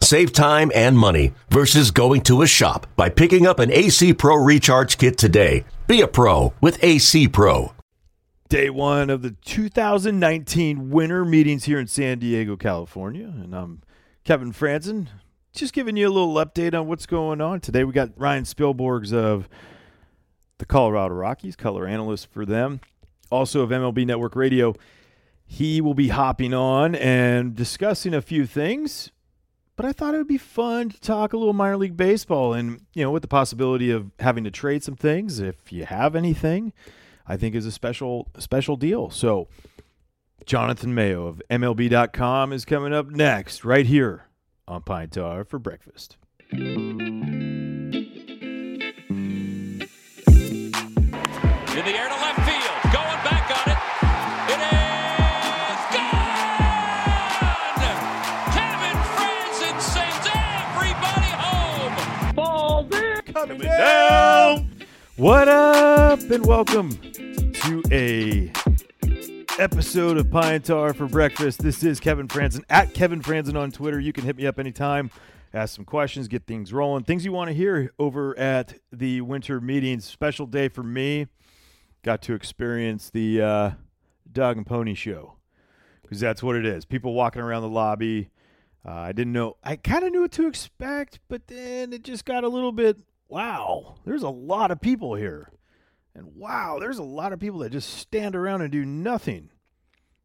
Save time and money versus going to a shop by picking up an AC Pro Recharge Kit today. Be a pro with AC Pro. Day one of the 2019 winter meetings here in San Diego, California. And I'm Kevin Frandsen, just giving you a little update on what's going on. Today we got Ryan Spilborghs of the Colorado Rockies, color analyst for them, also of MLB Network Radio. He will be hopping on and discussing a few things but I thought it would be fun to talk a little minor league baseball and, you know, with the possibility of having to trade some things if you have anything, I think is a special special deal. So, Jonathan Mayo of MLB.com is coming up next right here on Pine Tar for breakfast. In the air to coming down. What up, and welcome to a episode of Pine Tar for breakfast. This is Kevin Frandsen at Kevin Frandsen on Twitter. You can hit me up anytime, ask some questions, get things rolling, things you want to hear over at the winter meetings. Special day for me. Got to experience the uh, dog and pony show because that's what it is. People walking around the lobby. Uh, I didn't know. I kind of knew what to expect, but then it just got a little bit. Wow, there's a lot of people here, and wow, there's a lot of people that just stand around and do nothing.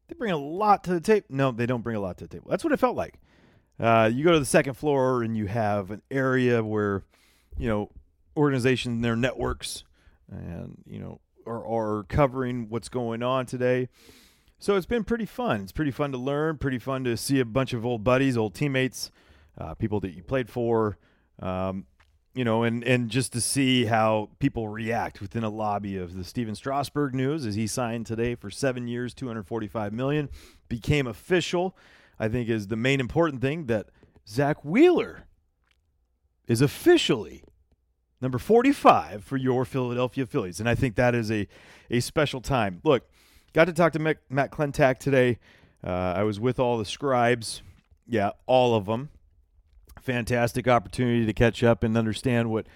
They bring a lot to the table. No, they don't bring a lot to the table. That's what it felt like. Uh, you go to the second floor and you have an area where, you know, organizations, their networks, and you know, are, are covering what's going on today. So it's been pretty fun. It's pretty fun to learn, pretty fun to see a bunch of old buddies, old teammates, uh, people that you played for, um, you know, and, and just to see how people react within a lobby of the Stephen Strasburg news as he signed today for seven years, 245 million, became official. I think is the main important thing that Zack Wheeler is officially number 45 for your Philadelphia Phillies. And I think that is a, a special time. Look, got to talk to Matt, Matt Klentak today. Uh, I was with all the scribes. Yeah, all of them. Fantastic opportunity to catch up and understand what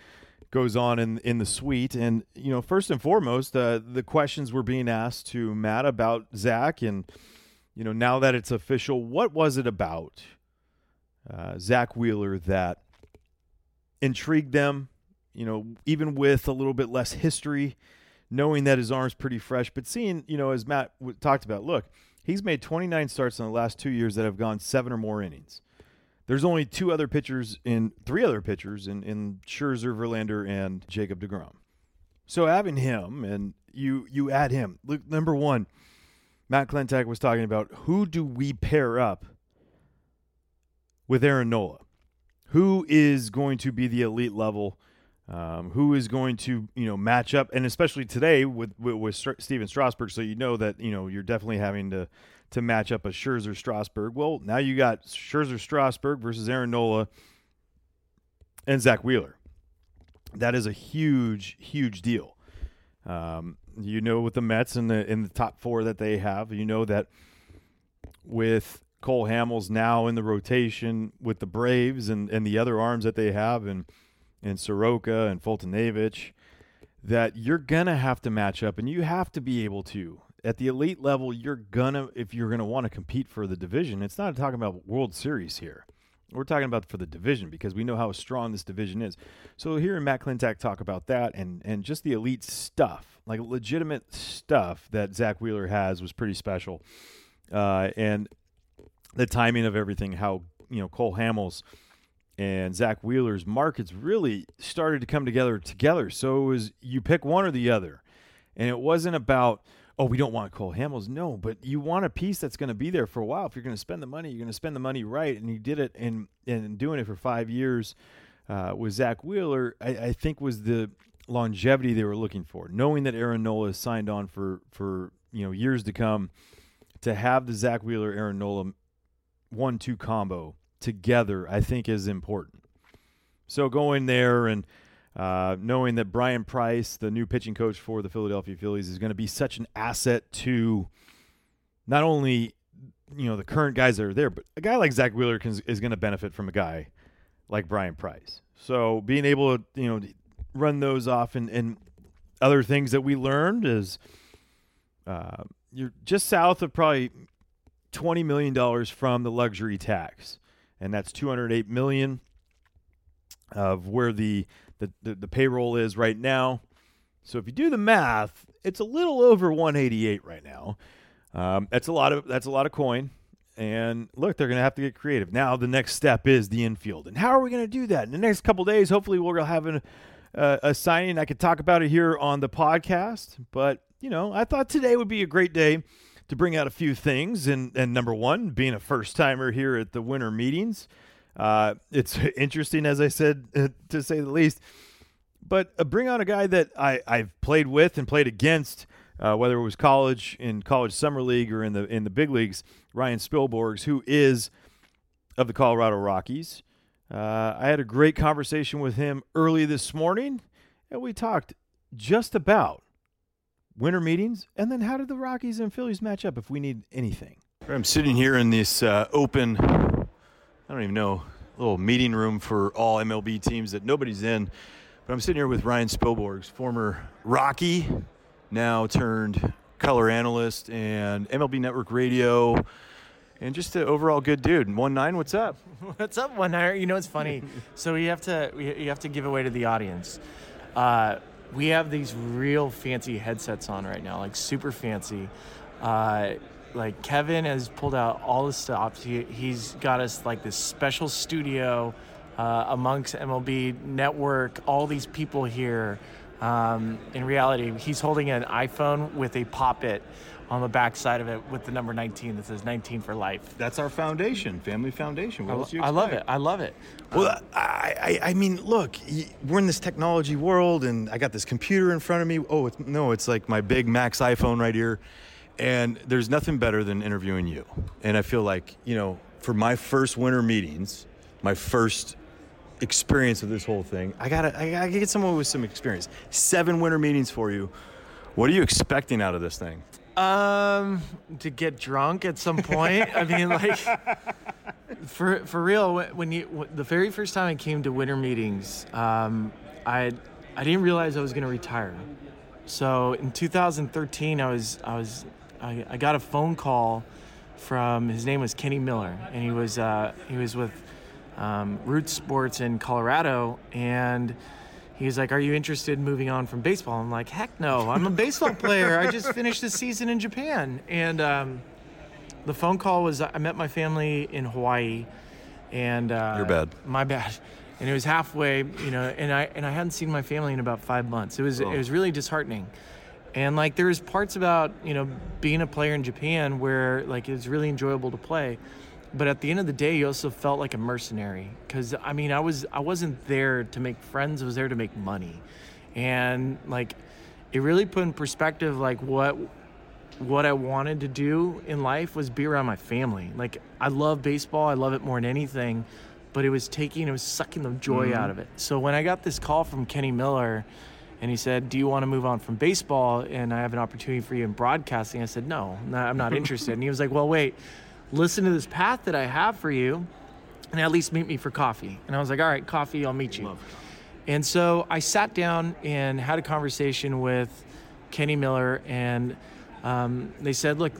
goes on in in the suite. And, you know, first and foremost, uh, the questions were being asked to Matt about Zack. And, you know, now that it's official, what was it about uh, Zack Wheeler that intrigued them? You know, even with a little bit less history, knowing that his arm's pretty fresh, but seeing, you know, as Matt w- talked about, look, he's made 29 starts in the last two years that have gone seven or more innings. There's only two other pitchers in three other pitchers in, in Scherzer, Verlander, and Jacob DeGrom. So having him and you you add him. Look, number one, Matt Klentak was talking about who do we pair up with Aaron Nola? Who is going to be the elite level? Um, who is going to you know match up, and especially today with with, with Stephen Strasburg, so you know that you know you're definitely having to to match up a Scherzer Strasburg. Well, now you got Scherzer Strasburg versus Aaron Nola and Zack Wheeler. That is a huge, huge deal. Um, you know, with the Mets in the in the top four that they have, you know that with Cole Hamels now in the rotation with the Braves and, and the other arms that they have and and Soroka and Foltynewicz, that you're gonna have to match up and you have to be able to. At the elite level, you're gonna if you're gonna want to compete for the division, it's not talking about World Series here. We're talking about for the division because we know how strong this division is. So hearing Matt Klentak talk about that and and just the elite stuff, like legitimate stuff that Zack Wheeler has was pretty special. Uh, and the timing of everything, how you know Cole Hamels and Zack Wheeler's markets really started to come together together. So it was you pick one or the other, and it wasn't about oh we don't want Cole Hamels, no, but you want a piece that's going to be there for a while. If you're going to spend the money, you're going to spend the money right, and he did it in in doing it for five years uh, with Zack Wheeler. I, I think was the longevity they were looking for, knowing that Aaron Nola is signed on for for you know years to come, to have the Zack Wheeler Aaron Nola one two combo together, I think is important. So going there and uh, knowing that Bryan Price, the new pitching coach for the Philadelphia Phillies, is going to be such an asset to not only you know the current guys that are there, but a guy like Zack Wheeler can, is going to benefit from a guy like Bryan Price. So being able to you know run those off and, and other things that we learned is uh, you're just south of probably twenty million dollars from the luxury tax, and that's two hundred eight million of where the, the the, the payroll is right now. So if you do the math, it's a little over 188 right now. Um, that's a lot of that's a lot of coin. And look, they're going to have to get creative. Now the next step is the infield, and how are we going to do that in the next couple days? Hopefully, we'll have an, uh, a signing. I could talk about it here on the podcast, but you know, I thought today would be a great day to bring out a few things. And and number one, being a first timer here at the winter meetings, uh, it's interesting, as I said, to say the least. But uh, bring on a guy that I, I've played with and played against uh, whether it was college in college summer league or in the in the big leagues, Ryan Spilborghs, who is of the Colorado Rockies. Uh, I had a great conversation with him early this morning, and we talked just about winter meetings and then how did the Rockies and Phillies match up if we need anything. I'm sitting here in this uh, open, I don't even know, little meeting room for all MLB teams that nobody's in. But I'm sitting here with Ryan Spilborghs, former Rocky, now turned color analyst and MLB Network Radio, and just an overall good dude. One nine, what's up? What's up, one nine? You know, it's funny. so you have to you have to give away to the audience. Uh, we have these real fancy headsets on right now, like super fancy. Uh, like Kevin has pulled out all the stops. He, he's got us like this special studio uh, amongst MLB Network. All these people here. Um, in reality, he's holding an iPhone with a pop-it on the back side of it with the number 19 that says 19 for life. That's our foundation, family foundation. What I, else you I love it. I love it. Well, I, I, I mean, look, we're in this technology world, and I got this computer in front of me. Oh, it's, no, it's like my big Max iPhone right here. And there's nothing better than interviewing you. And I feel like, you know, for my first winter meetings, my first experience of this whole thing. I gotta, I gotta get someone with some experience. Seven winter meetings for you. What are you expecting out of this thing? Um, to get drunk at some point. I mean, like, for for real. When you the very first time I came to winter meetings, um, I I didn't realize I was gonna retire. So in 2013, I was I was I, I got a phone call from his name was Kenny Miller, and he was uh, he was with um, Root Sports in Colorado, and he's like, "Are you interested in moving on from baseball?" I'm like, "Heck no! I'm a baseball player. I just finished the season in Japan." And um, the phone call was, I met my family in Hawaii, and uh, Your bad. My bad. And it was halfway, you know, and I and I hadn't seen my family in about five months. It was Oh. it was really disheartening. And like there's parts about you know being a player in Japan where like it's really enjoyable to play, but at the end of the day, you also felt like a mercenary because I mean I was I wasn't there to make friends. I was there to make money, and like it really put in perspective like what what I wanted to do in life was be around my family. Like I love baseball, I love it more than anything, but it was taking it was sucking the joy mm-hmm. out of it. So when I got this call from Kenny Miller and he said, "Do you want to move on from baseball and I have an opportunity for you in broadcasting?" I said, "No, no I'm not interested." and he was like, "Well, wait. Listen to this path that I have for you and at least meet me for coffee." And I was like, "All right, coffee, I'll meet you." And so I sat down and had a conversation with Kenny Miller, and um, they said, Look,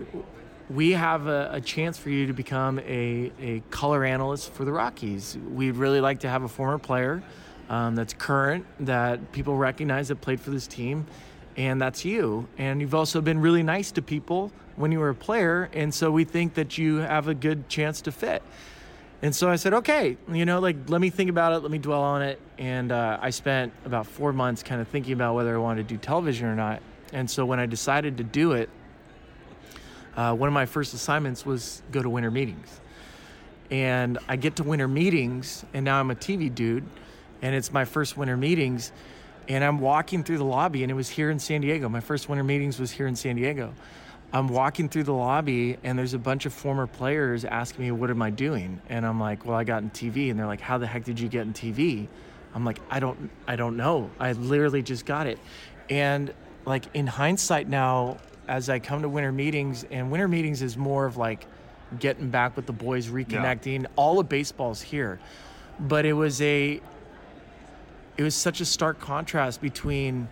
we have a, a chance for you to become a, a color analyst for the Rockies. We'd really like to have a former player um, that's current, that people recognize that played for this team, and that's you. And you've also been really nice to people when you were a player, and so we think that you have a good chance to fit. And so I said, okay, you know, like, let me think about it, let me dwell on it. And uh, I spent about four months kind of thinking about whether I wanted to do television or not. And so when I decided to do it, uh, one of my first assignments was go to winter meetings. And I get to winter meetings, and now I'm a TV dude, and it's my first winter meetings. And I'm walking through the lobby, and it was here in San Diego. My first winter meetings was here in San Diego. I'm walking through the lobby, and there's a bunch of former players asking me, "What am I doing?" And I'm like, "Well, I got in TV." And they're like, "How the heck did you get in TV?" I'm like, "I don't, I don't know. I literally just got it." And like in hindsight now, as I come to winter meetings, and winter meetings is more of like getting back with the boys, reconnecting. Yeah. All of baseball's here, but it was a it was such a stark contrast between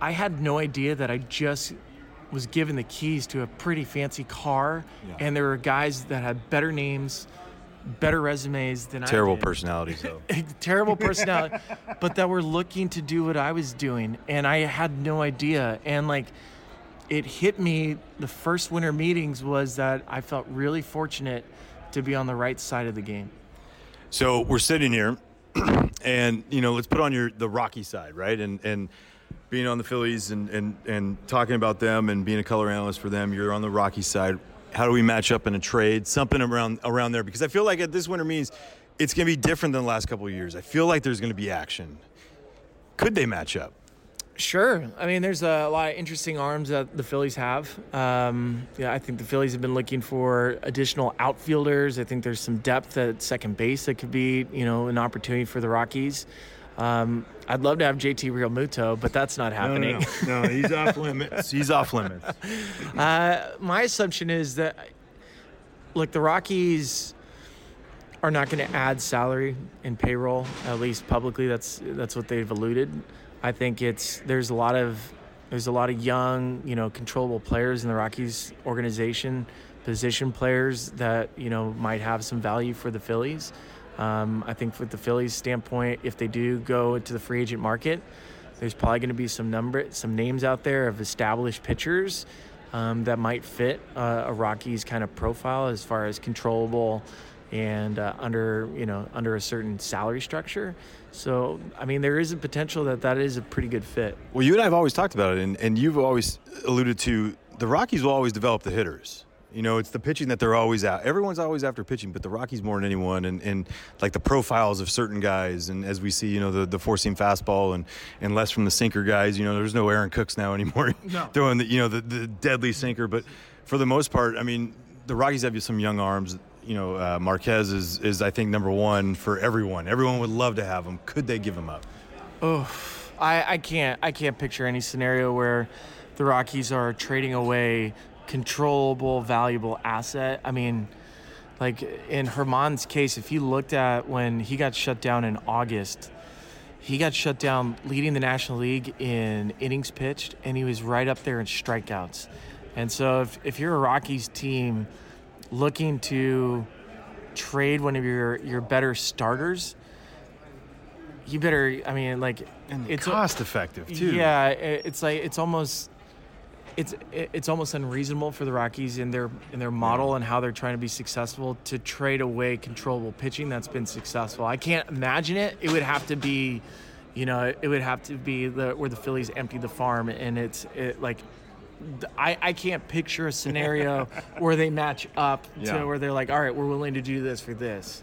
I had no idea that I just was given the keys to a pretty fancy car yeah. and there were guys that had better names better resumes than terrible I Terrible personalities though. terrible personality, but that were looking to do what I was doing and I had no idea and like it hit me the first winter meetings was that I felt really fortunate to be on the right side of the game. So we're sitting here and you know, let's put on your the Rocky side, right? And and being on the Phillies and and and talking about them and being a color analyst for them, you're on the Rocky side. How do we match up in a trade? Something around around there because I feel like at this winter means it's going to be different than the last couple of years. I feel like there's going to be action. Could they match up? Sure. I mean, there's a lot of interesting arms that the Phillies have. Um, yeah, I think the Phillies have been looking for additional outfielders. I think there's some depth at second base that could be, you know, an opportunity for the Rockies. Um, I'd love to have JT Realmuto, but that's not happening. No, no, no. no he's off limits. He's off limits. Uh, my assumption is that, look, the Rockies are not going to add salary and payroll, at least publicly. That's that's what they've alluded. I think it's there's a lot of there's a lot of young, you know, controllable players in the Rockies organization, position players that you know might have some value for the Phillies. Um, I think, with the Phillies' standpoint, if they do go to the free agent market, there's probably going to be some number, some names out there of established pitchers um, that might fit uh, a Rockies kind of profile as far as controllable and uh, under you know under a certain salary structure. So I mean, there is a potential that that is a pretty good fit. Well, you and I have always talked about it, and, and you've always alluded to the Rockies will always develop the hitters. You know, it's the pitching that they're always out. Everyone's always after pitching, but the Rockies more than anyone, and, and like the profiles of certain guys, and as we see, you know, the, the four seam fastball and, and less from the sinker guys. You know, there's no Aaron Cooks now anymore no. throwing the you know the, the deadly sinker, but for the most part, I mean, the Rockies have you some young arms you know, uh, Marquez is, is, I think, number one for everyone. Everyone would love to have him. Could they give him up? Oh, I, I can't. I can't picture any scenario where the Rockies are trading away controllable, valuable asset. I mean, like in Germán's case, if you looked at when he got shut down in August, he got shut down leading the National League in innings pitched, and he was right up there in strikeouts. And so, if, if you're a Rockies team looking to trade one of your your better starters, you better. I mean, like and it's cost effective too. Yeah, it's like it's almost it's it's almost unreasonable for the Rockies in their in their model and how they're trying to be successful to trade away controllable pitching that's been successful. I can't imagine it. It would have to be, you know, it would have to be the where the Phillies empty the farm and it's it, like I, I can't picture a scenario where they match up yeah. to where they're like, all right, we're willing to do this for this.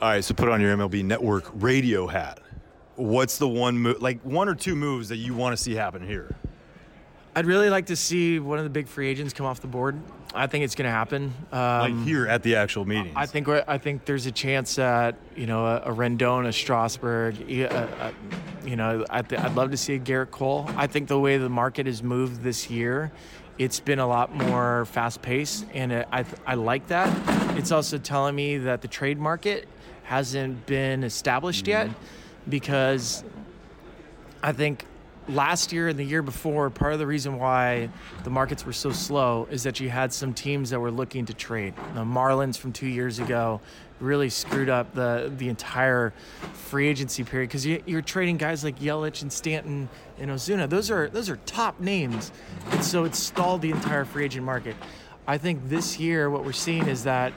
All right, so put on your MLB Network radio hat. What's the one move, like one or two moves that you want to see happen here? I'd really like to see one of the big free agents come off the board. I think it's going to happen. Um, like here at the actual meeting. I think I think there's a chance that you know a, a Rendon, a Strasburg, a, a, you know I'd, I'd love to see a Gerrit Cole. I think the way the market has moved this year, it's been a lot more fast paced, and it, I I like that. It's also telling me that the trade market hasn't been established mm-hmm. yet, because I think last year and the year before, part of the reason why the markets were so slow is that you had some teams that were looking to trade. The Marlins from two years ago really screwed up the the entire free agency period because you, are trading guys like Yelich and Stanton and Ozuna. Those are those are top names, and so it stalled the entire free agent market. I think this year what we're seeing is that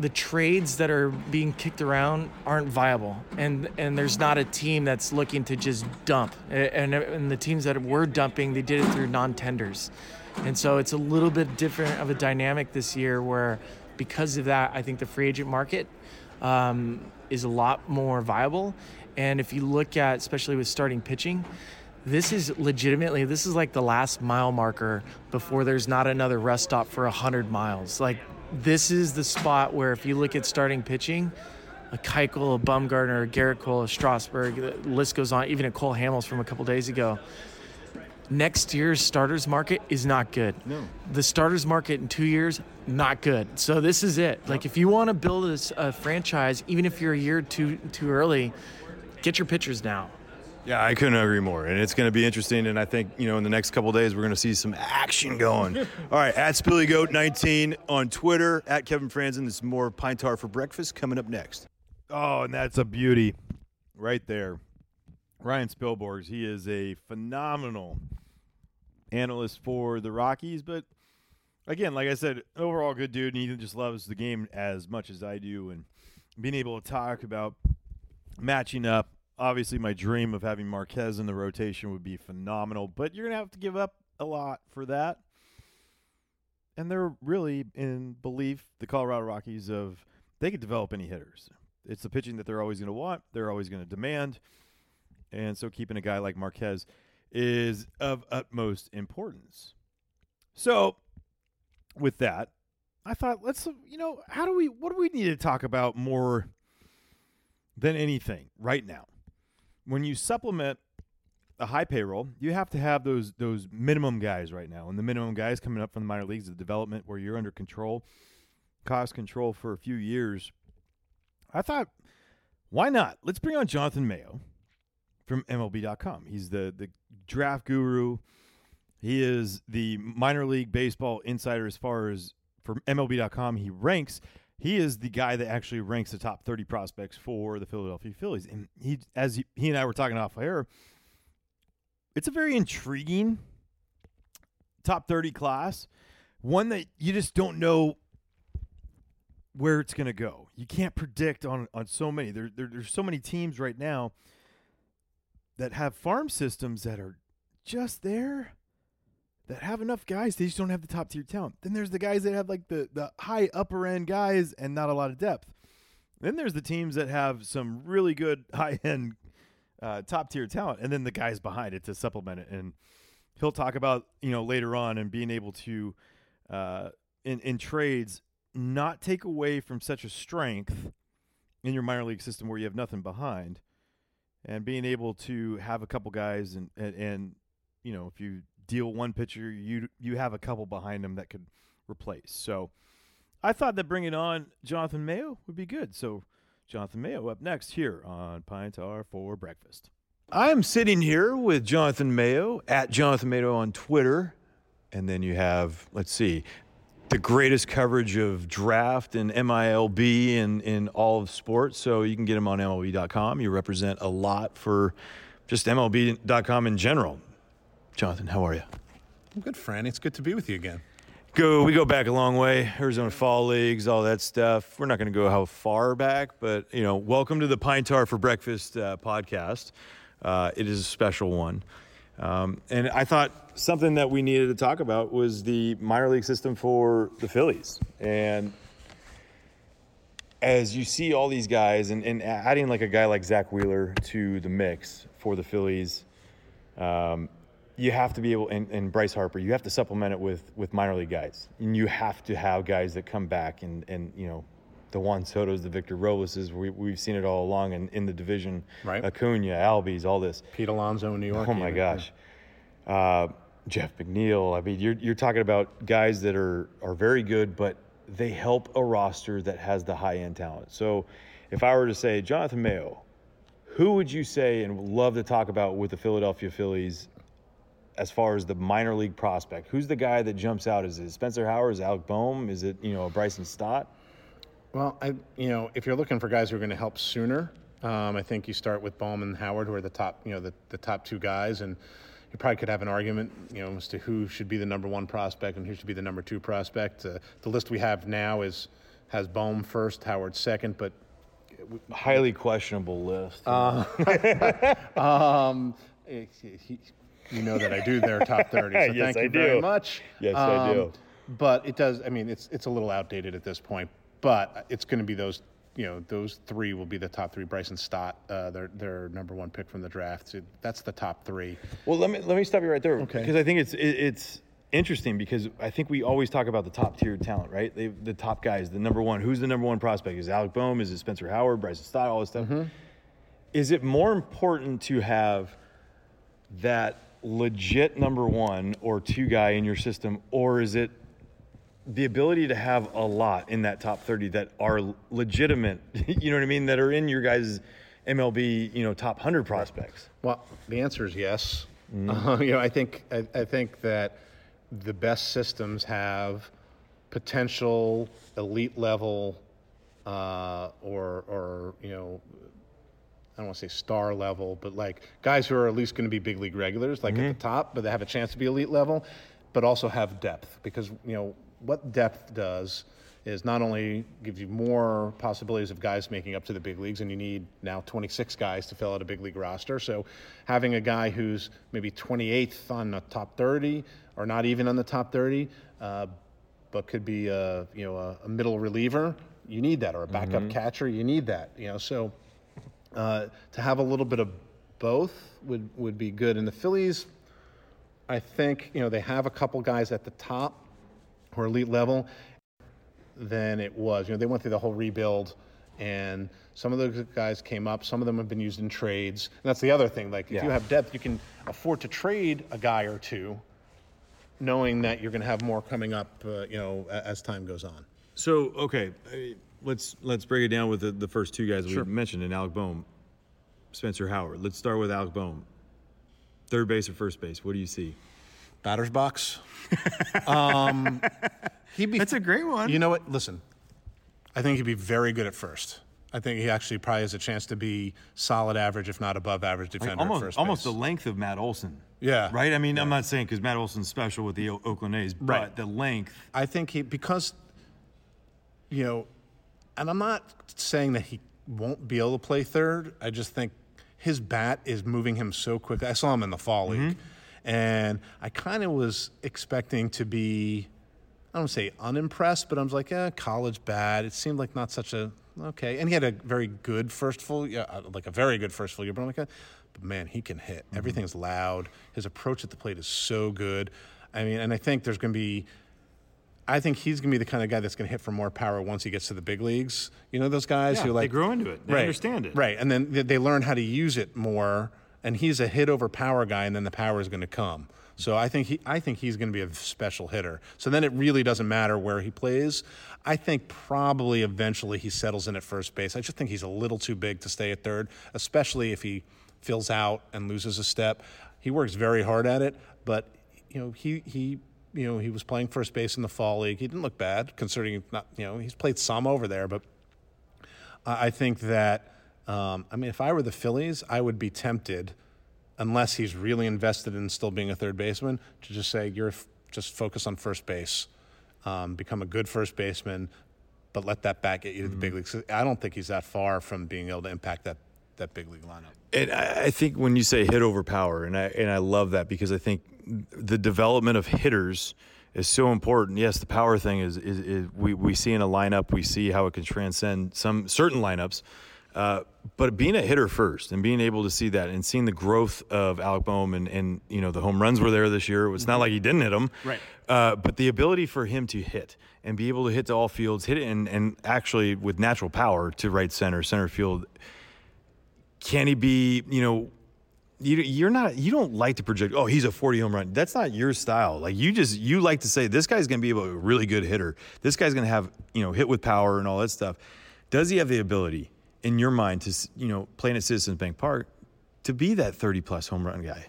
the trades that are being kicked around aren't viable, and and there's not a team that's looking to just dump. And, and the teams that were dumping, they did it through non-tenders, and so it's a little bit different of a dynamic this year. Where because of that, I think the free agent market um, is a lot more viable. And if you look at, especially with starting pitching, this is legitimately this is like the last mile marker before there's not another rest stop for 100 miles like this is the spot where if you look at starting pitching a Keuchel, a Bumgarner, a Gerrit Cole, a Strasburg, the list goes on, even a Cole Hamels from a couple days ago. Next year's starters market is not good. No. The starters market in two years, not good. So this is it. Like if you want to build a, a franchise, even if you're a year too too early, get your pitchers now. Yeah, I couldn't agree more. And it's going to be interesting. And I think, you know, in the next couple days, we're going to see some action going. All right, at SpillyGoat19 on Twitter, at Kevin Frandsen. This is more Pine Tar for breakfast coming up next. Oh, and that's a beauty right there. Ryan Spilborghs, he is a phenomenal analyst for the Rockies. But again, like I said, overall good dude. And he just loves the game as much as I do. And being able to talk about matching up obviously my dream of having Marquez in the rotation would be phenomenal, but you're going to have to give up a lot for that. And they're really in belief, the Colorado Rockies, of they could develop any hitters. It's the pitching that they're always going to want, they're always going to demand. And so keeping a guy like Marquez is of utmost importance. So, with that, I thought, let's, you know, how do we, what do we need to talk about more than anything right now? When you supplement a high payroll, you have to have those those minimum guys right now. And the minimum guys coming up from the minor leagues, the development where you're under control, cost control for a few years. I thought, why not? Let's bring on Jonathan Mayo from MLB.com. He's the the draft guru. He is the minor league baseball insider as far as for MLB.com. He ranks he is the guy that actually ranks the top 30 prospects for the Philadelphia Phillies. And he, as he, he and I were talking off air, it's a very intriguing top 30 class, one that you just don't know where it's going to go. You can't predict on, on so many. There, there, there's so many teams right now that have farm systems that are just there that have enough guys. They just don't have the top tier talent. Then there's the guys that have like the the high upper end guys and not a lot of depth. Then there's the teams that have some really good high end uh, top tier talent, and then the guys behind it to supplement it. And he'll talk about you know later on and being able to uh, in in trades not take away from such a strength in your minor league system where you have nothing behind, and being able to have a couple guys and and, and you know if you deal one pitcher, you you have a couple behind him that could replace. So I thought that bringing on Jonathan Mayo would be good. So Jonathan Mayo up next here on Pine Tar for breakfast. I am sitting here with Jonathan Mayo at Jonathan Mayo on Twitter, and then you have let's see. The greatest coverage of draft and MILB and in all of sports. So you can get him on MLB.com. You represent a lot for just MLB.com in general. Jonathan, how are you? I'm good, Fran. It's good to be with you again. Go. We go back a long way. Arizona Fall Leagues, all that stuff. We're not going to go how far back, but you know, welcome to the Pine Tar for Breakfast uh, podcast. Uh, it is a special one, um, and I thought something that we needed to talk about was the minor league system for the Phillies. And as you see all these guys, and, and adding like a guy like Zack Wheeler to the mix for the Phillies. Um, you have to be able, and, and, Bryce Harper, you have to supplement it with with minor league guys, and you have to have guys that come back and and you know, the Juan Soto's, the Victor Robles, we we've seen it all along in, in the division. Right. Acuna, Albies, all this. Pete Alonso in New York. Oh my gosh. Uh, Jeff McNeil. I mean, you're you're talking about guys that are are very good, but they help a roster that has the high end talent. So, if I were to say Jonathan Mayo, who would you say and love to talk about with the Philadelphia Phillies as far as the minor league prospect? Who's the guy that jumps out? Is it Spencer Howard? Is it Alec Bohm? Is it you know Bryson Stott? Well, I you know if you're looking for guys who are going to help sooner, um, I think you start with Bohm and Howard, who are the top you know the, the top two guys, and you probably could have an argument you know as to who should be the number one prospect and who should be the number two prospect. Uh, the list we have now is has Bohm first, Howard second, but highly questionable list. Uh, um, he, you know that I do their top 30. So yes, thank you I very do. much. Yes, um, I do. But it does, I mean, it's, it's a little outdated at this point, but it's going to be those, you know those three will be the top three. Bryson Stott, uh, their their number one pick from the draft. So that's the top three. Well, let me let me stop you right there. Okay. Because I think it's it, it's interesting because I think we always talk about the top tier talent, right? They, the top guys, the number one. Who's the number one prospect? Is it Alec Bohm? Is it Spencer Howard? Bryson Stott? All this stuff. Is it more important to have that legit number one or two guy in your system, or is it the ability to have a lot in that top 30 that are legitimate, you know what I mean, that are in your guys' MLB, you know, top 100 prospects? Well, the answer is yes. Uh, you know, I think I, I think that the best systems have potential elite level uh, or or you know I don't want to say star level, but like guys who are at least going to be big league regulars, like at the top, but they have a chance to be elite level, but also have depth because you know what depth does is not only gives you more possibilities of guys making up to the big leagues, and you need now 26 guys to fill out a big league roster. So having a guy who's maybe 28th on the top 30 or not even on the top 30, uh, but could be a you know a, a middle reliever, you need that, or a backup catcher, you need that. You know, so uh, to have a little bit of both would would be good. And the Phillies, I think you know they have a couple guys at the top or elite level. Than it was. You know, they went through the whole rebuild, and some of those guys came up. Some of them have been used in trades. And that's the other thing. Like, if you have depth, you can afford to trade a guy or two, knowing that you're going to have more coming up. Uh, you know, as time goes on. So okay, let's let's break it down with the, the first two guys we mentioned in Alec Bohm, Spencer Howard. Let's start with Alec Bohm. Third base or first base? What do you see? Batter's box. um, he'd be. That's a great one. You know what? Listen, I think he'd be very good at first. I think he actually probably has a chance to be solid average, if not above average defender at almost first almost the length of Matt Olson. Yeah. Right. I mean, I'm not saying because Matt Olson's special with the O- Oakland A's, but Right. the length. I think he because you know, and I'm not saying that he won't be able to play third. I just think his bat is moving him so quickly. I saw him in the fall league, and I kind of was expecting to be. I don't say unimpressed, but I was like, eh, college bat. It seemed like not such a okay, and he had a very good first full, yeah, uh, like a very good first full year. But I'm like, eh, but man, he can hit. Everything's loud. His approach at the plate is so good. I mean, and I think there's going to be I think he's going to be the kind of guy that's going to hit for more power once he gets to the big leagues. You know those guys Yeah, who like they grow into it. They right, understand it. right? And then they- they learn how to use it more. And he's a hit over power guy, and then the power is going to come. So I think he, I think he's going to be a special hitter. So then it really doesn't matter where he plays. I think probably eventually he settles in at first base. I just think he's a little too big to stay at third, especially if he fills out and loses a step. He works very hard at it, but you know he he you know he was playing first base in the fall league. He didn't look bad considering not you know he's played some over there, but I think that um, I mean if I were the Phillies, I would be tempted, unless he's really invested in still being a third baseman, to just say you're f- just focus on first base, um, become a good first baseman, but let that back get you to the big leagues. I don't think he's that far from being able to impact that that big league lineup. And I I think when you say hit over power, and I and I love that because I think the development of hitters is so important. Yes, the power thing is, is, is we, we see in a lineup, we see how it can transcend some certain lineups. Uh, but being a hitter first and being able to see that and seeing the growth of Alec Bohm and, and you know the home runs were there this year. It's not like he didn't hit them, Right. Uh, but the ability for him to hit and be able to hit to all fields, hit it and, and actually with natural power to right center, center field, can he be, you know, you, you're not, you don't like to project, oh, he's a 40 home run. That's not your style. Like you just, you like to say, this guy's going to be a really good hitter. This guy's going to have, you know, hit with power and all that stuff. Does he have the ability in your mind to, you know, playing at Citizens Bank Park to be that 30 plus home run guy?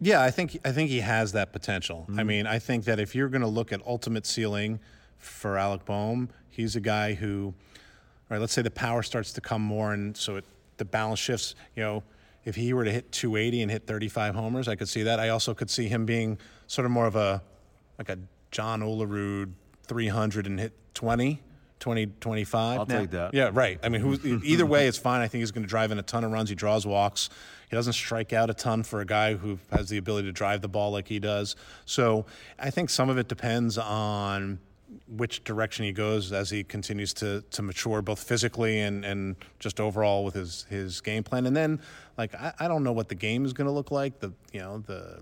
Yeah, I think I think he has that potential. I mm-hmm. mean, I think that if you're going to look at ultimate ceiling for Alec Bohm, he's a guy who, all right, let's say the power starts to come more, and so it, the balance shifts. You know, if he were to hit 280 and hit 35 homers, I could see that. I also could see him being sort of more of a like a John Olerud 300 and hit 20. 20, 25. I'll take that. Yeah, right. I mean, who's, either way, it's fine. I think he's going to drive in a ton of runs. He draws walks. He doesn't strike out a ton for a guy who has the ability to drive the ball like he does. So I think some of it depends on which direction he goes as he continues to to mature, both physically and and just overall with his his game plan. And then, like, I, I don't know what the game is going to look like. The you know the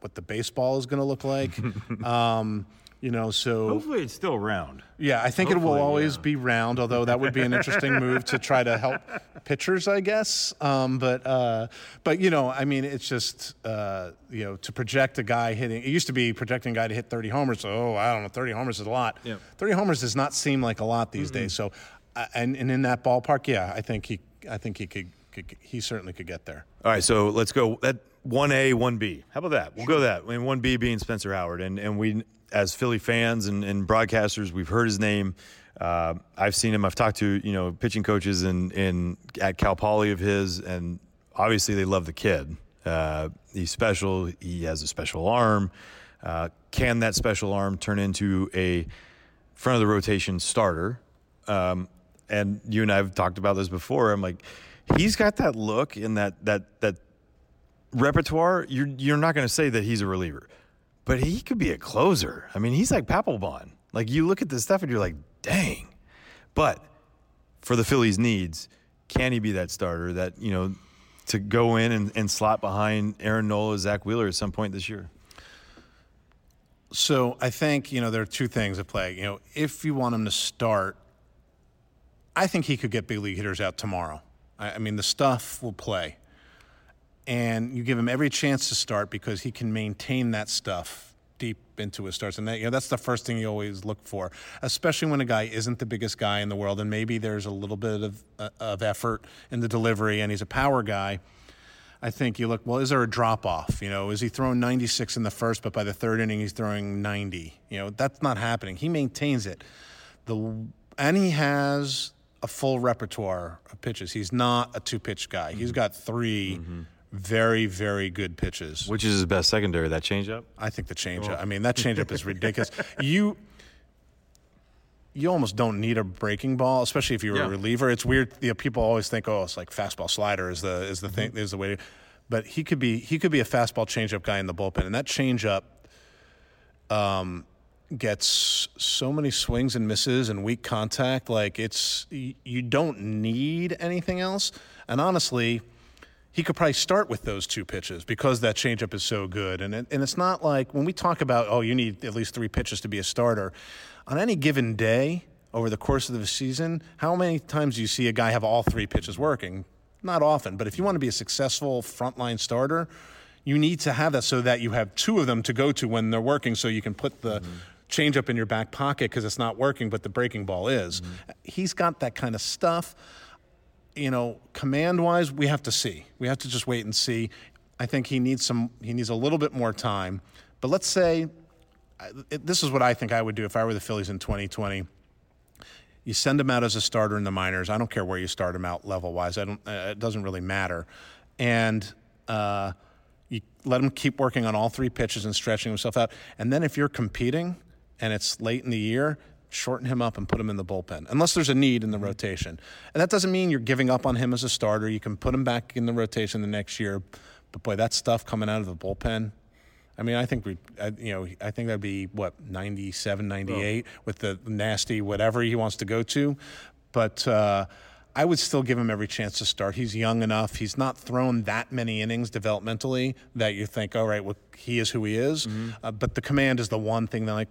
what the baseball is going to look like. um, you know, so Hopefully, it's still round. yeah, I think it will always yeah. be round. Although that would be an interesting move to try to help pitchers, I guess. Um, but uh, but you know, I mean, it's just uh, you know to project a guy hitting. It used to be projecting a guy to hit 30 homers. Oh, I don't know, 30 homers is a lot. Yep. 30 homers does not seem like a lot these days. So, uh, and and in that ballpark, yeah, I think he, I think he could, could he certainly could get there. All right, so let's go that one A, one B. How about that? We'll go that. I mean, one B being Spencer Howard, and and we as Philly fans and, and broadcasters, we've heard his name. Uh, I've seen him. I've talked to you know pitching coaches in in at Cal Poly of his, and obviously they love the kid. Uh, he's special. He has a special arm. Uh, can that special arm turn into a front of the rotation starter? Um, and you and I have talked about this before. I'm like, he's got that look and that that that repertoire. You're you're not going to say that he's a reliever, but he could be a closer. I mean, he's like Papelbon. Like you look at this stuff and you're like, dang. But for the Phillies' needs, can he be that starter that you know to go in and, and slot behind Aaron Nola, Zack Wheeler at some point this year? So I think you know there are two things at play. You know, if you want him to start, I think he could get big league hitters out tomorrow. I, I mean, the stuff will play, and you give him every chance to start because he can maintain that stuff deep into his starts, and that, you know that's the first thing you always look for, especially when a guy isn't the biggest guy in the world, and maybe there's a little bit of uh, of effort in the delivery, and he's a power guy. I think you look, well, is there a drop off? You know, is he throwing 96 in the first, but by the third inning he's throwing 90? You know, that's not happening. He maintains it. The and he has a full repertoire of pitches. He's not a two pitch guy. He's got 3 very, very good pitches. Which is his best secondary? That changeup. I think the changeup. I mean, that changeup is ridiculous. You you almost don't need a breaking ball, especially if you're Yeah. a reliever. It's weird. You know, people always think, oh, it's like fastball slider is the is the thing is the way. To, but he could be he could be a fastball changeup guy in the bullpen, and that changeup um, gets so many swings and misses and weak contact. Like it's you don't need anything else. And honestly, he could probably start with those two pitches because that changeup is so good. And it, and it's not like when we talk about oh you need at least three pitches to be a starter. On any given day over the course of the season, how many times do you see a guy have all three pitches working? Not often. But if you want to be a successful frontline starter, you need to have that so that you have two of them to go to when they're working, so you can put the mm-hmm. changeup in your back pocket because it's not working, but the breaking ball is. Mm-hmm. He's got that kind of stuff you know, command wise, we have to see. We have to just wait and see. I think he needs some. He needs a little bit more time. But let's say, this is what I think I would do if I were the Phillies in 2020. You send him out as a starter in the minors. I don't care where you start him out level wise. I don't. Uh, it doesn't really matter. And uh, you let him keep working on all three pitches and stretching himself out. And then if you're competing and it's late in the year, shorten him up and put him in the bullpen, unless there's a need in the rotation. And that doesn't mean you're giving up on him as a starter. You can put him back in the rotation the next year. But boy, that stuff coming out of the bullpen. I mean, I think we, I, you know, I think that'd be what 97, 98 with the nasty whatever he wants to go to. But uh, I would still give him every chance to start. He's young enough. He's not thrown that many innings developmentally that you think, all right, well, he is who he is. Uh, but the command is the one thing that, like,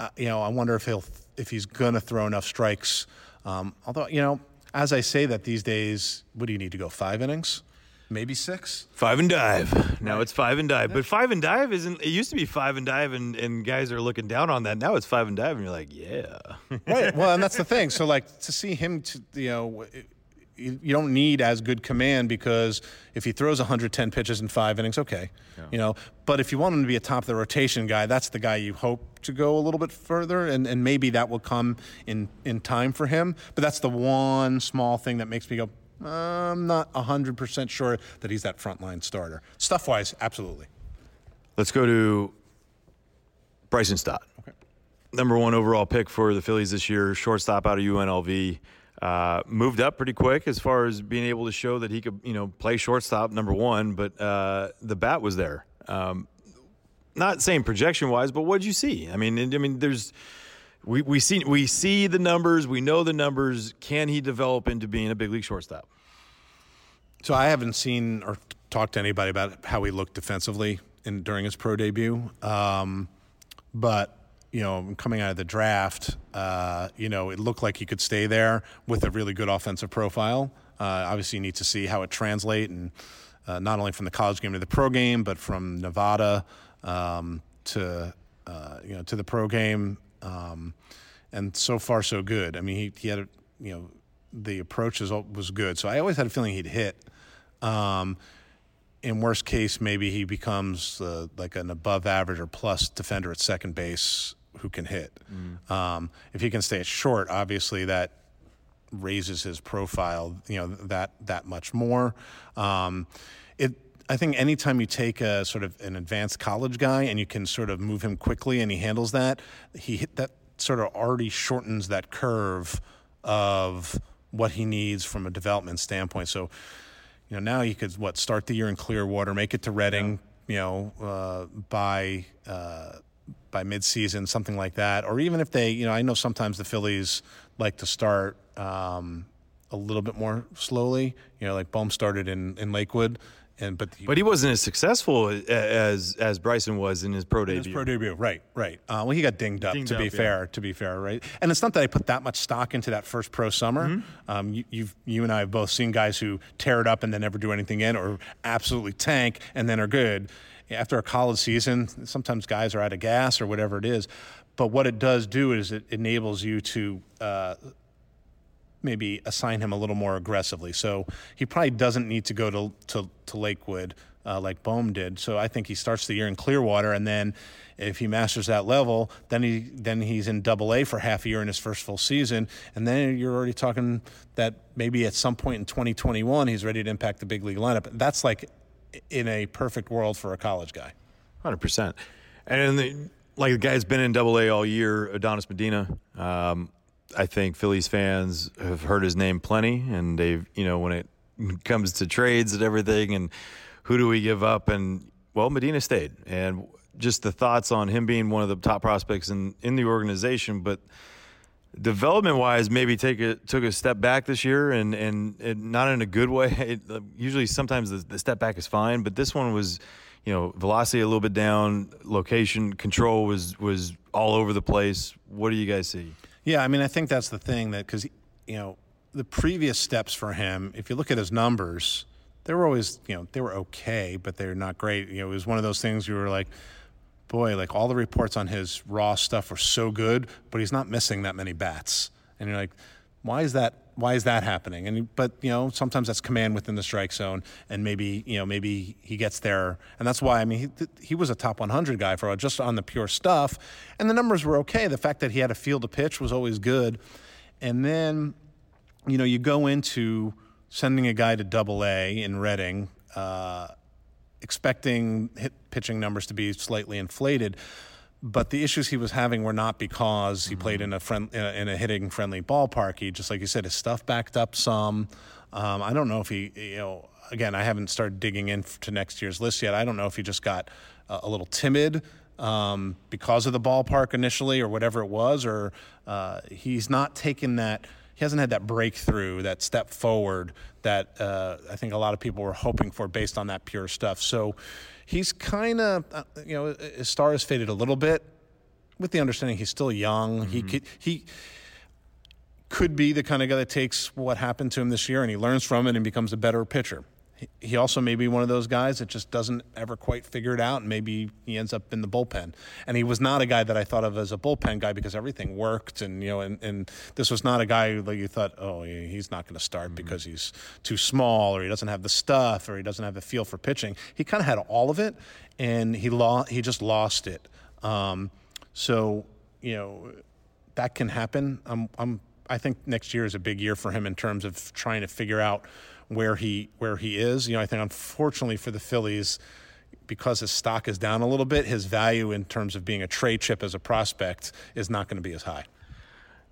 uh, you know, I wonder if he'll if he's gonna throw enough strikes. Um, although, you know, as I say that these days, what do you need to go five innings, maybe six? Five and dive. Now it's five and dive. But five and dive isn't it used to be five and dive and, and guys are looking down on that. Now it's five and dive and you're like, yeah. right. Well, and that's the thing. So, like, to see him, to, you know, you, you don't need as good command because if he throws 110 pitches in five innings, okay, you know. But if you want him to be a top of the rotation guy, that's the guy you hope to go a little bit further, and, and maybe that will come in in time for him. But that's the one small thing that makes me go. I'm not 100% sure that he's that frontline starter. Stuff wise, absolutely. Let's go to Bryson Stott. Okay. Number one overall pick for the Phillies this year, shortstop out of UNLV. Uh, moved up pretty quick as far as being able to show that he could, you know, play shortstop. Number one, but uh, the bat was there. Um, not saying projection wise, but what did you see? I mean, I mean, there's we we see we see the numbers, we know the numbers. Can he develop into being a big league shortstop? So I haven't seen or talked to anybody about how he looked defensively in during his pro debut, um, but you know, coming out of the draft, uh, you know, it looked like he could stay there with a really good offensive profile. Uh, obviously, you need to see how it translates, and uh, not only from the college game to the pro game, but from Nevada um, to uh, you know to the pro game. Um, and so far, so good. I mean, he, he had a, you know the approach was, was good. So I always had a feeling he'd hit. Um, in worst case, maybe he becomes uh, like an above average or plus defender at second base who can hit. Mm. Um, if he can stay short, obviously that raises his profile, you know, that that much more. Um, it. I think anytime you take a sort of an advanced college guy and you can sort of move him quickly and he handles that, he hit that sort of already shortens that curve of what he needs from a development standpoint. So, you know, now he could what start the year in Clearwater, make it to Reading, yeah. you know, uh, by uh, by midseason, something like that. Or even if they, you know, I know sometimes the Phillies like to start um, a little bit more slowly. You know, like Bohm started in, in Lakewood. And, but he, but he wasn't as successful as as Bryson was in his pro debut. His pro debut, right, right. Uh, well, he got dinged up. Dinged to be fair, yeah. to be fair, right. And it's not that I put that much stock into that first pro summer. Mm-hmm. Um, you, you've you and I have both seen guys who tear it up and then never do anything in, or absolutely tank and then are good after a college season, sometimes guys are out of gas or whatever it is. But what it does do is it enables you to uh, maybe assign him a little more aggressively. So he probably doesn't need to go to to, to Lakewood uh, like Bohm did. So I think he starts the year in Clearwater, and then if he masters that level, then he then he's in Double A for half a year in his first full season, and then you're already talking that maybe at some point in 2021 he's ready to impact the big league lineup. That's like in a perfect world for a college guy. Hundred percent, and the, like the guy's been in Double A all year, Adonis Medina. Um, I think Phillies fans have heard his name plenty, and they've you know when it comes to trades and everything, and who do we give up? And well, Medina stayed, and just the thoughts on him being one of the top prospects in in the organization, but development wise, maybe take a took a step back this year, and and, and not in a good way. It, uh, usually, sometimes the, the, step back is fine, but this one was, you know, velocity a little bit down, location control was was all over the place. What do you guys see? Yeah, I mean, I think that's the thing that because you know the previous steps for him, if you look at his numbers, they were always you know they were okay, but they're not great. You know, it was one of those things you were like boy, like all the reports on his raw stuff were so good, but he's not missing that many bats. And you're like, why is that? Why is that happening? And but you know, sometimes that's command within the strike zone, and maybe you know, maybe he gets there, and that's why. I mean, he, he was a top 100 guy for just on the pure stuff, and the numbers were okay. The fact that he had a field to pitch was always good, and then, you know, you go into sending a guy to Double A in Reading. Uh, expecting hit pitching numbers to be slightly inflated. But the issues he was having were not because he mm-hmm. played in a friend in a hitting friendly ballpark. He just like you said, his stuff backed up some. Um, I don't know if he, you know, again, I haven't started digging into next year's list yet. I don't know if he just got a, a little timid um, because of the ballpark initially, or whatever it was, or uh, he's not taken that he hasn't had that breakthrough, that step forward that uh, I think a lot of people were hoping for based on that pure stuff. So he's kind of, uh, you know, his star has faded a little bit with the understanding he's still young. Mm-hmm. He could, he could be the kind of guy that takes what happened to him this year and he learns from it and becomes a better pitcher he also may be one of those guys that just doesn't ever quite figure it out, and maybe he ends up in the bullpen. And he was not a guy that I thought of as a bullpen guy because everything worked, and you know, and, and this was not a guy that you thought, oh, he's not going to start mm-hmm. because he's too small, or he doesn't have the stuff, or he doesn't have the feel for pitching. He kind of had all of it, and he lost. He just lost it. Um, so you know, that can happen. I'm, I'm, I think next year is a big year for him in terms of trying to figure out where he where he is. You know, I think unfortunately for the Phillies, because his stock is down a little bit, his value in terms of being a trade chip as a prospect is not going to be as high.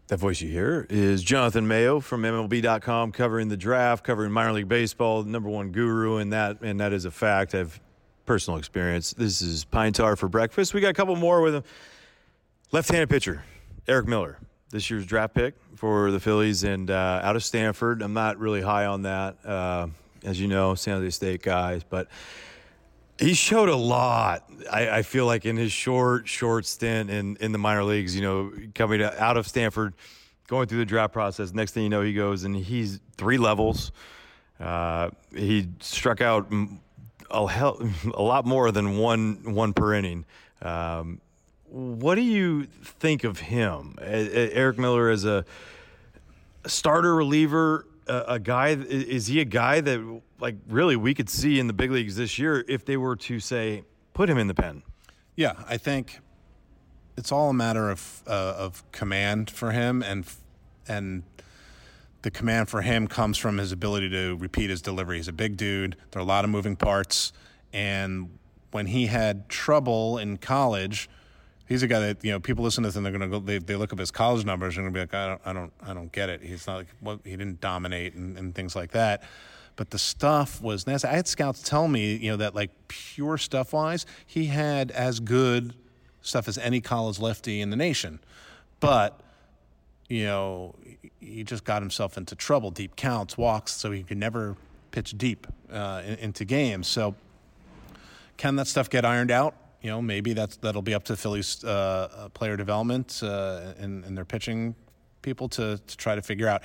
That voice you hear is Jonathan Mayo from MLB.com, covering the draft, covering minor league baseball, number one guru, and that and that is a fact. I've personal experience. This is Pine Tar for breakfast. We got a couple more with him. Left-handed pitcher, Erik Miller, this year's draft pick for the Phillies and uh, out of Stanford. I'm not really high on that, uh, as you know, San Jose State guys, but he showed a lot. I, I, feel like in his short, short stint in in the minor leagues, you know, coming to, out of Stanford, going through the draft process. Next thing you know, he goes and he's three levels. Uh, he struck out a, hell, a lot more than one one per inning. Um, what do you think of him, Erik Miller, as a starter reliever? A, guy is he a guy that like really we could see in the big leagues this year if they were to say put him in the pen? Yeah, I think it's all a matter of uh, of command for him, and and the command for him comes from his ability to repeat his delivery. He's a big dude. There are a lot of moving parts, and when he had trouble in college he's a guy that you know people listen to this and they're to go they, they look up his college numbers and to be like I don't I don't I don't get it. He's not like well, he didn't dominate and, and things like that. But the stuff was nasty. I had scouts tell me, you know, that like pure stuff wise, he had as good stuff as any college lefty in the nation. But you know, he just got himself into trouble, deep counts, walks, so he could never pitch deep uh, into games. So, can that stuff get ironed out? You know, maybe that's that'll be up to Phillies uh, uh, player development uh, and, and their pitching people to, to try to figure out.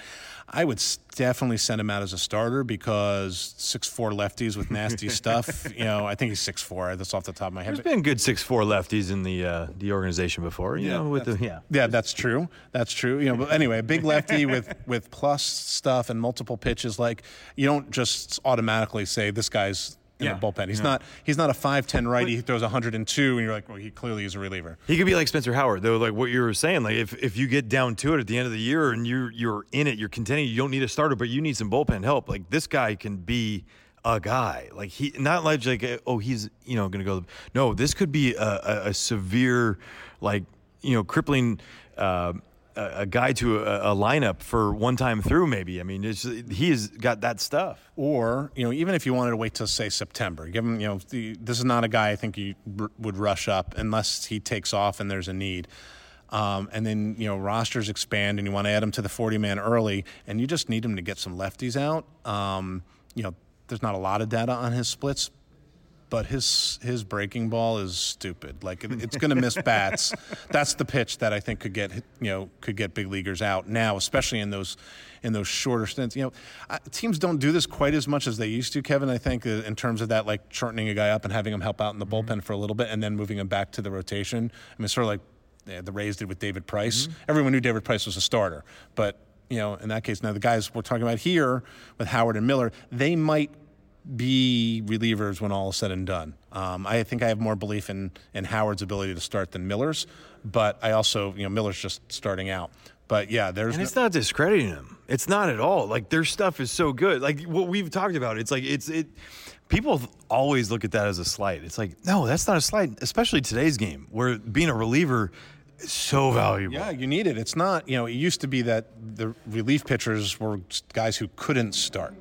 I would definitely send him out as a starter because six four lefties with nasty stuff. You know, I think he's six four. That's off the top of my head. There's been good six four lefties in the uh, the organization before. You yeah, know, with the yeah. Yeah, that's true. That's true. You know, but anyway, a big lefty with with plus stuff and multiple pitches. Like you don't just automatically say this guy's in yeah. the bullpen. He's yeah. not he's not a five ten righty. He throws 102, and you're like, well, he clearly is a reliever. He could be like Spencer Howard, though. Like what you were saying, like if, if you get down to it at the end of the year and you're you're in it, you're contending. You don't need a starter, but you need some bullpen help. Like this guy can be a guy. Like he not like like oh he's you know going to go. No, this could be a, a, a severe like you know crippling. Uh, a, guy to a, a, lineup for one time through. Maybe I mean he has got that stuff. Or you know even if you wanted to wait till say September, give him you know the, this is not a guy I think you r- would rush up unless he takes off and there's a need. Um, and then you know rosters expand and you want to add him to the 40 man early and you just need him to get some lefties out. Um, you know there's not a lot of data on his splits, but his his breaking ball is stupid. Like it's going to miss bats. That's the pitch that I think could get you know could get big leaguers out now, especially in those in those shorter stints. You know, teams don't do this quite as much as they used to. Kevin, I think, uh, in terms of that, like shortening a guy up and having him help out in the mm-hmm. bullpen for a little bit, and then moving him back to the rotation. I mean, sort of like yeah, the Rays did with David Price. Mm-hmm. Everyone knew David Price was a starter, but you know, in that case, now the guys we're talking about here with Howard and Miller, they might be relievers when all is said and done. Um, I think I have more belief in, in Howard's ability to start than Miller's, but I also, you know, Miller's just starting out. But yeah, there's. And it's no- not discrediting him. It's not at all. Like their stuff is so good. Like what we've talked about. It's like it's it. People always look at that as a slight. It's like no, that's not a slight. Especially today's game, where being a reliever is so valuable. Yeah, you need it. It's not. You know, it used to be that the relief pitchers were guys who couldn't start.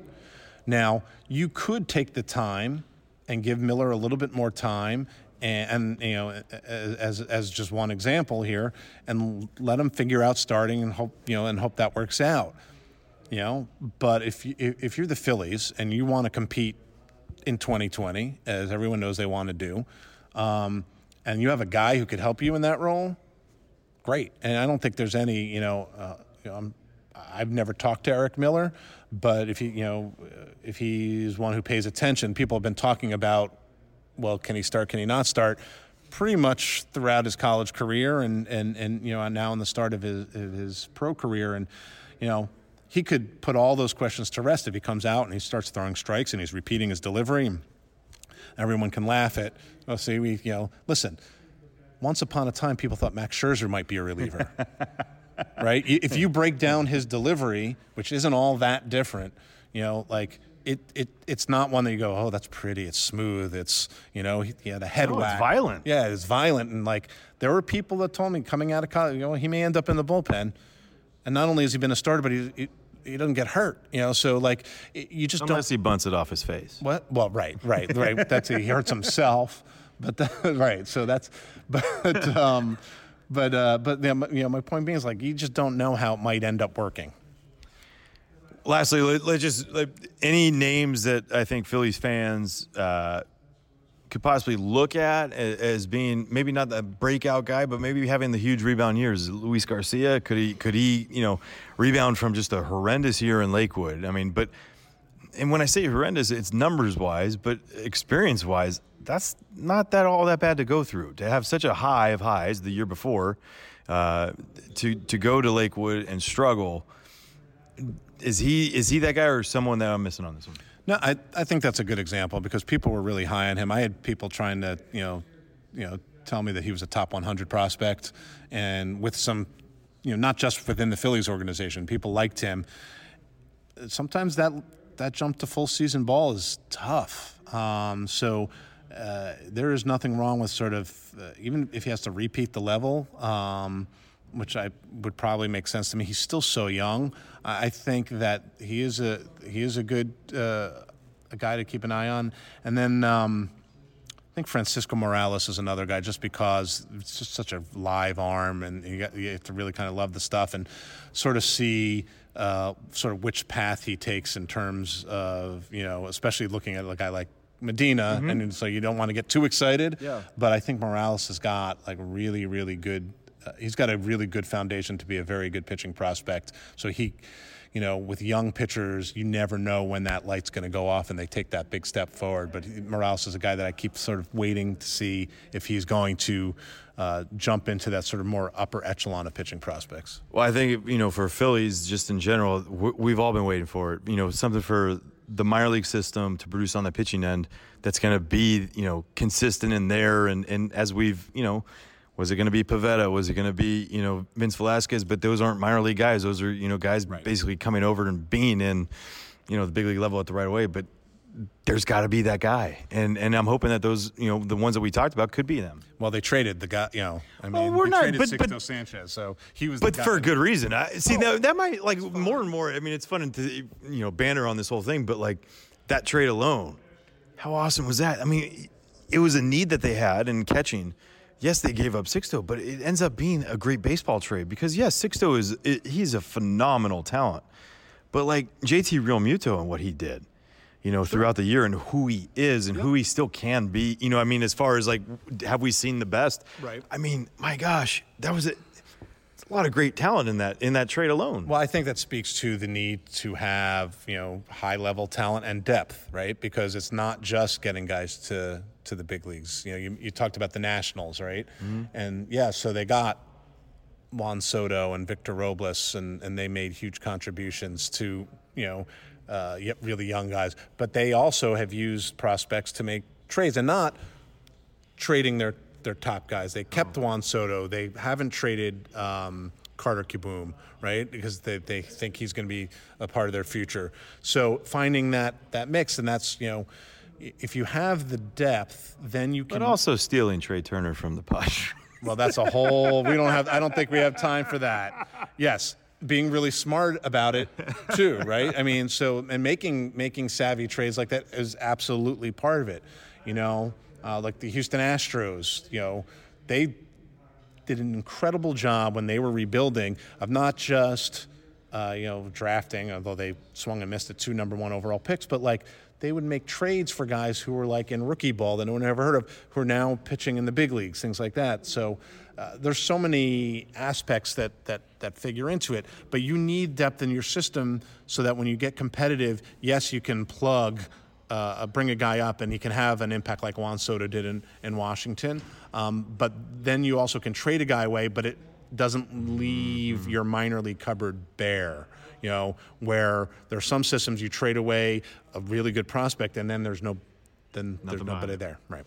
Now, you could take the time and give Miller a little bit more time and, and, you know as as just one example here and let him figure out starting and hope you know and hope that works out you know? But if you, if you're the Phillies and you want to compete in 2020 as everyone knows they want to do um, and you have a guy who could help you in that role great. And I don't think there's any you know, uh, you know I've never talked to Erik Miller but if he, you know, if he's one who pays attention, people have been talking about, well, can he start? Can he not start? Pretty much throughout his college career, and and and you know now in the start of his of his pro career, and you know he could put all those questions to rest if he comes out and he starts throwing strikes and he's repeating his delivery. Everyone can laugh at, oh, see, we, you know, listen. Once upon a time, people thought Max Scherzer might be a reliever. right? If you break down his delivery, which isn't all that different, you know, like it, it it's not one that you go, oh, that's pretty, it's smooth, it's you know, he, he had a head oh, whack. It's violent. Yeah, it's violent, and like there were people that told me coming out of college, you know, he may end up in the bullpen, and not only has he been a starter, but he, he he doesn't get hurt. You know, so like you just Unless don't. he bunts it off his face. What? Well, right, right, right. That's he hurts himself, but that, right. So that's, but um, but uh, but you know, my point being is like you just don't know how it might end up working. Lastly, let, let's just like, any names that I think Phillies fans uh, could possibly look at a- as being maybe not the breakout guy, but maybe having the huge rebound years. Luis Garcia could he could he you know rebound from just a horrendous year in Lakewood? I mean, but and when I say horrendous, it's numbers wise, but experience wise, that's not that all that bad to go through. To have such a high of highs the year before, uh, to to go to Lakewood and struggle. Is he is he that guy or someone that I'm missing on this one? No, I, I think that's a good example because people were really high on him. I had people trying to, you know, you know, tell me that he was a top 100 prospect, and with some, you know, not just within the Phillies organization, people liked him. Sometimes that that jump to full season ball is tough. Um, so uh, there is nothing wrong with sort of uh, even if he has to repeat the level. Um, which I would probably make sense to me. He's still so young. I think that he is a he is a good uh, a guy to keep an eye on. And then um, I think Francisco Morales is another guy, just because it's just such a live arm, and you, got, you have to really kind of love the stuff and sort of see. Uh, sort of which path he takes in terms of you know, especially looking at a guy like Medina, and so you don't want to get too excited. Yeah. But I think Morales has got like really, really good. Uh, he's got a really good foundation to be a very good pitching prospect. So he, you know, with young pitchers, you never know when that light's going to go off and they take that big step forward. But he- Morales is a guy that I keep sort of waiting to see if he's going to uh, jump into that sort of more upper echelon of pitching prospects. Well, I think you know for Phillies, just in general, w- we've all been waiting for it. You know, something for the minor league system to produce on the pitching end that's going to be you know consistent in there, and and as we've you know. Was it going to be Pivetta? Was it going to be, you know, Vince Velasquez? But those aren't minor league guys. Those are, you know, guys basically coming over and being in, you know, the big league level at the right way. But there's got to be that guy, and and I'm hoping that those, you know, the ones that we talked about could be them. Well, they traded the guy, you know. I mean, we're they not- traded but- Sixto but- Sanchez, so he was. but for a good reason. I, see, oh. that, that might like more and more. I mean, it's fun to you know banner on this whole thing, but like that trade alone, how awesome was that? I mean, it was a need that they had in catching. Yes, they gave up Sixto, but it ends up being a great baseball trade because yes, Sixto is he's a phenomenal talent, but like JT Realmuto and what he did. You know, throughout the year and who he is and who he still can be. You know, I mean, as far as like, have we seen the best? Right. I mean, my gosh, that was it a lot of great talent in that in that trade alone. Well, I think that speaks to the need to have you know high level talent and depth, right? Because it's not just getting guys to to the big leagues. You know, you, you talked about the Nationals, right? Mm-hmm. And yeah, so they got Juan Soto and Victor Robles, and and they made huge contributions to you know uh, really young guys. But they also have used prospects to make trades and not trading their their top guys. They kept Juan Soto. They haven't traded um, Carter Kieboom, right? Because they, they think he's going to be a part of their future. So finding that that mix, and that's you know, if you have the depth, then you can. but also stealing Trea Turner from the Posh. well, that's a whole. We don't have. I don't think we have time for that. Yes. Being really smart about it too, right? I mean, so and making making savvy trades like that is absolutely part of it. You know, uh, like the Houston Astros, you know, they did an incredible job when they were rebuilding of not just uh, you know drafting, although they swung and missed at two number one overall picks, but like they would make trades for guys who were like in rookie ball that no one ever heard of, who are now pitching in the big leagues, things like that. So uh, there's so many aspects that that that figure into it, but you need depth in your system so that when you get competitive, yes, you can plug uh, bring a guy up and he can have an impact like Juan Soto did in, in Washington. Um, but then you also can trade a guy away, but it doesn't leave your minor league cupboard bare. You know, where there are some systems you trade away a really good prospect and then there's no, then there's nobody there. Right.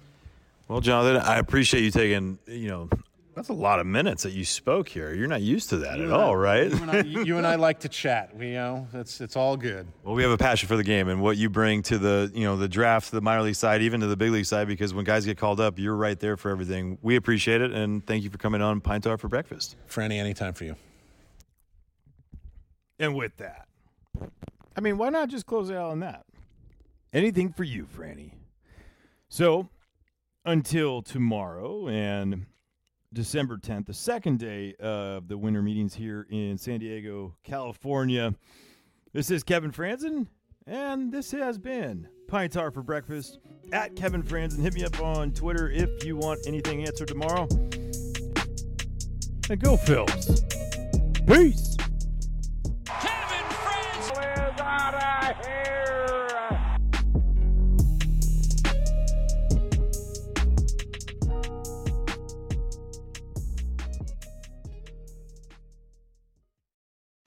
Well, Jonathan, I appreciate you taking you know that's a lot of minutes that you spoke here. You're not used to that at all, right? You and, I, you and I like to chat. We, you know, it's it's all good. Well, we have a passion for the game and what you bring to the, you know, the draft, the minor league side, even to the big league side, because when guys get called up, you're right there for everything. We appreciate it, and thank you for coming on Pine Tar for breakfast. Franny, anytime for you. And with that, I mean, why not just close it out on that? Anything for you, Franny. So, until tomorrow and December 10th, the second day of the winter meetings here in San Diego, California. This is Kevin Frandsen, and this has been Pine Tar for Breakfast at Kevin Frandsen. Hit me up on Twitter if you want anything answered tomorrow. And go, Phils. Peace.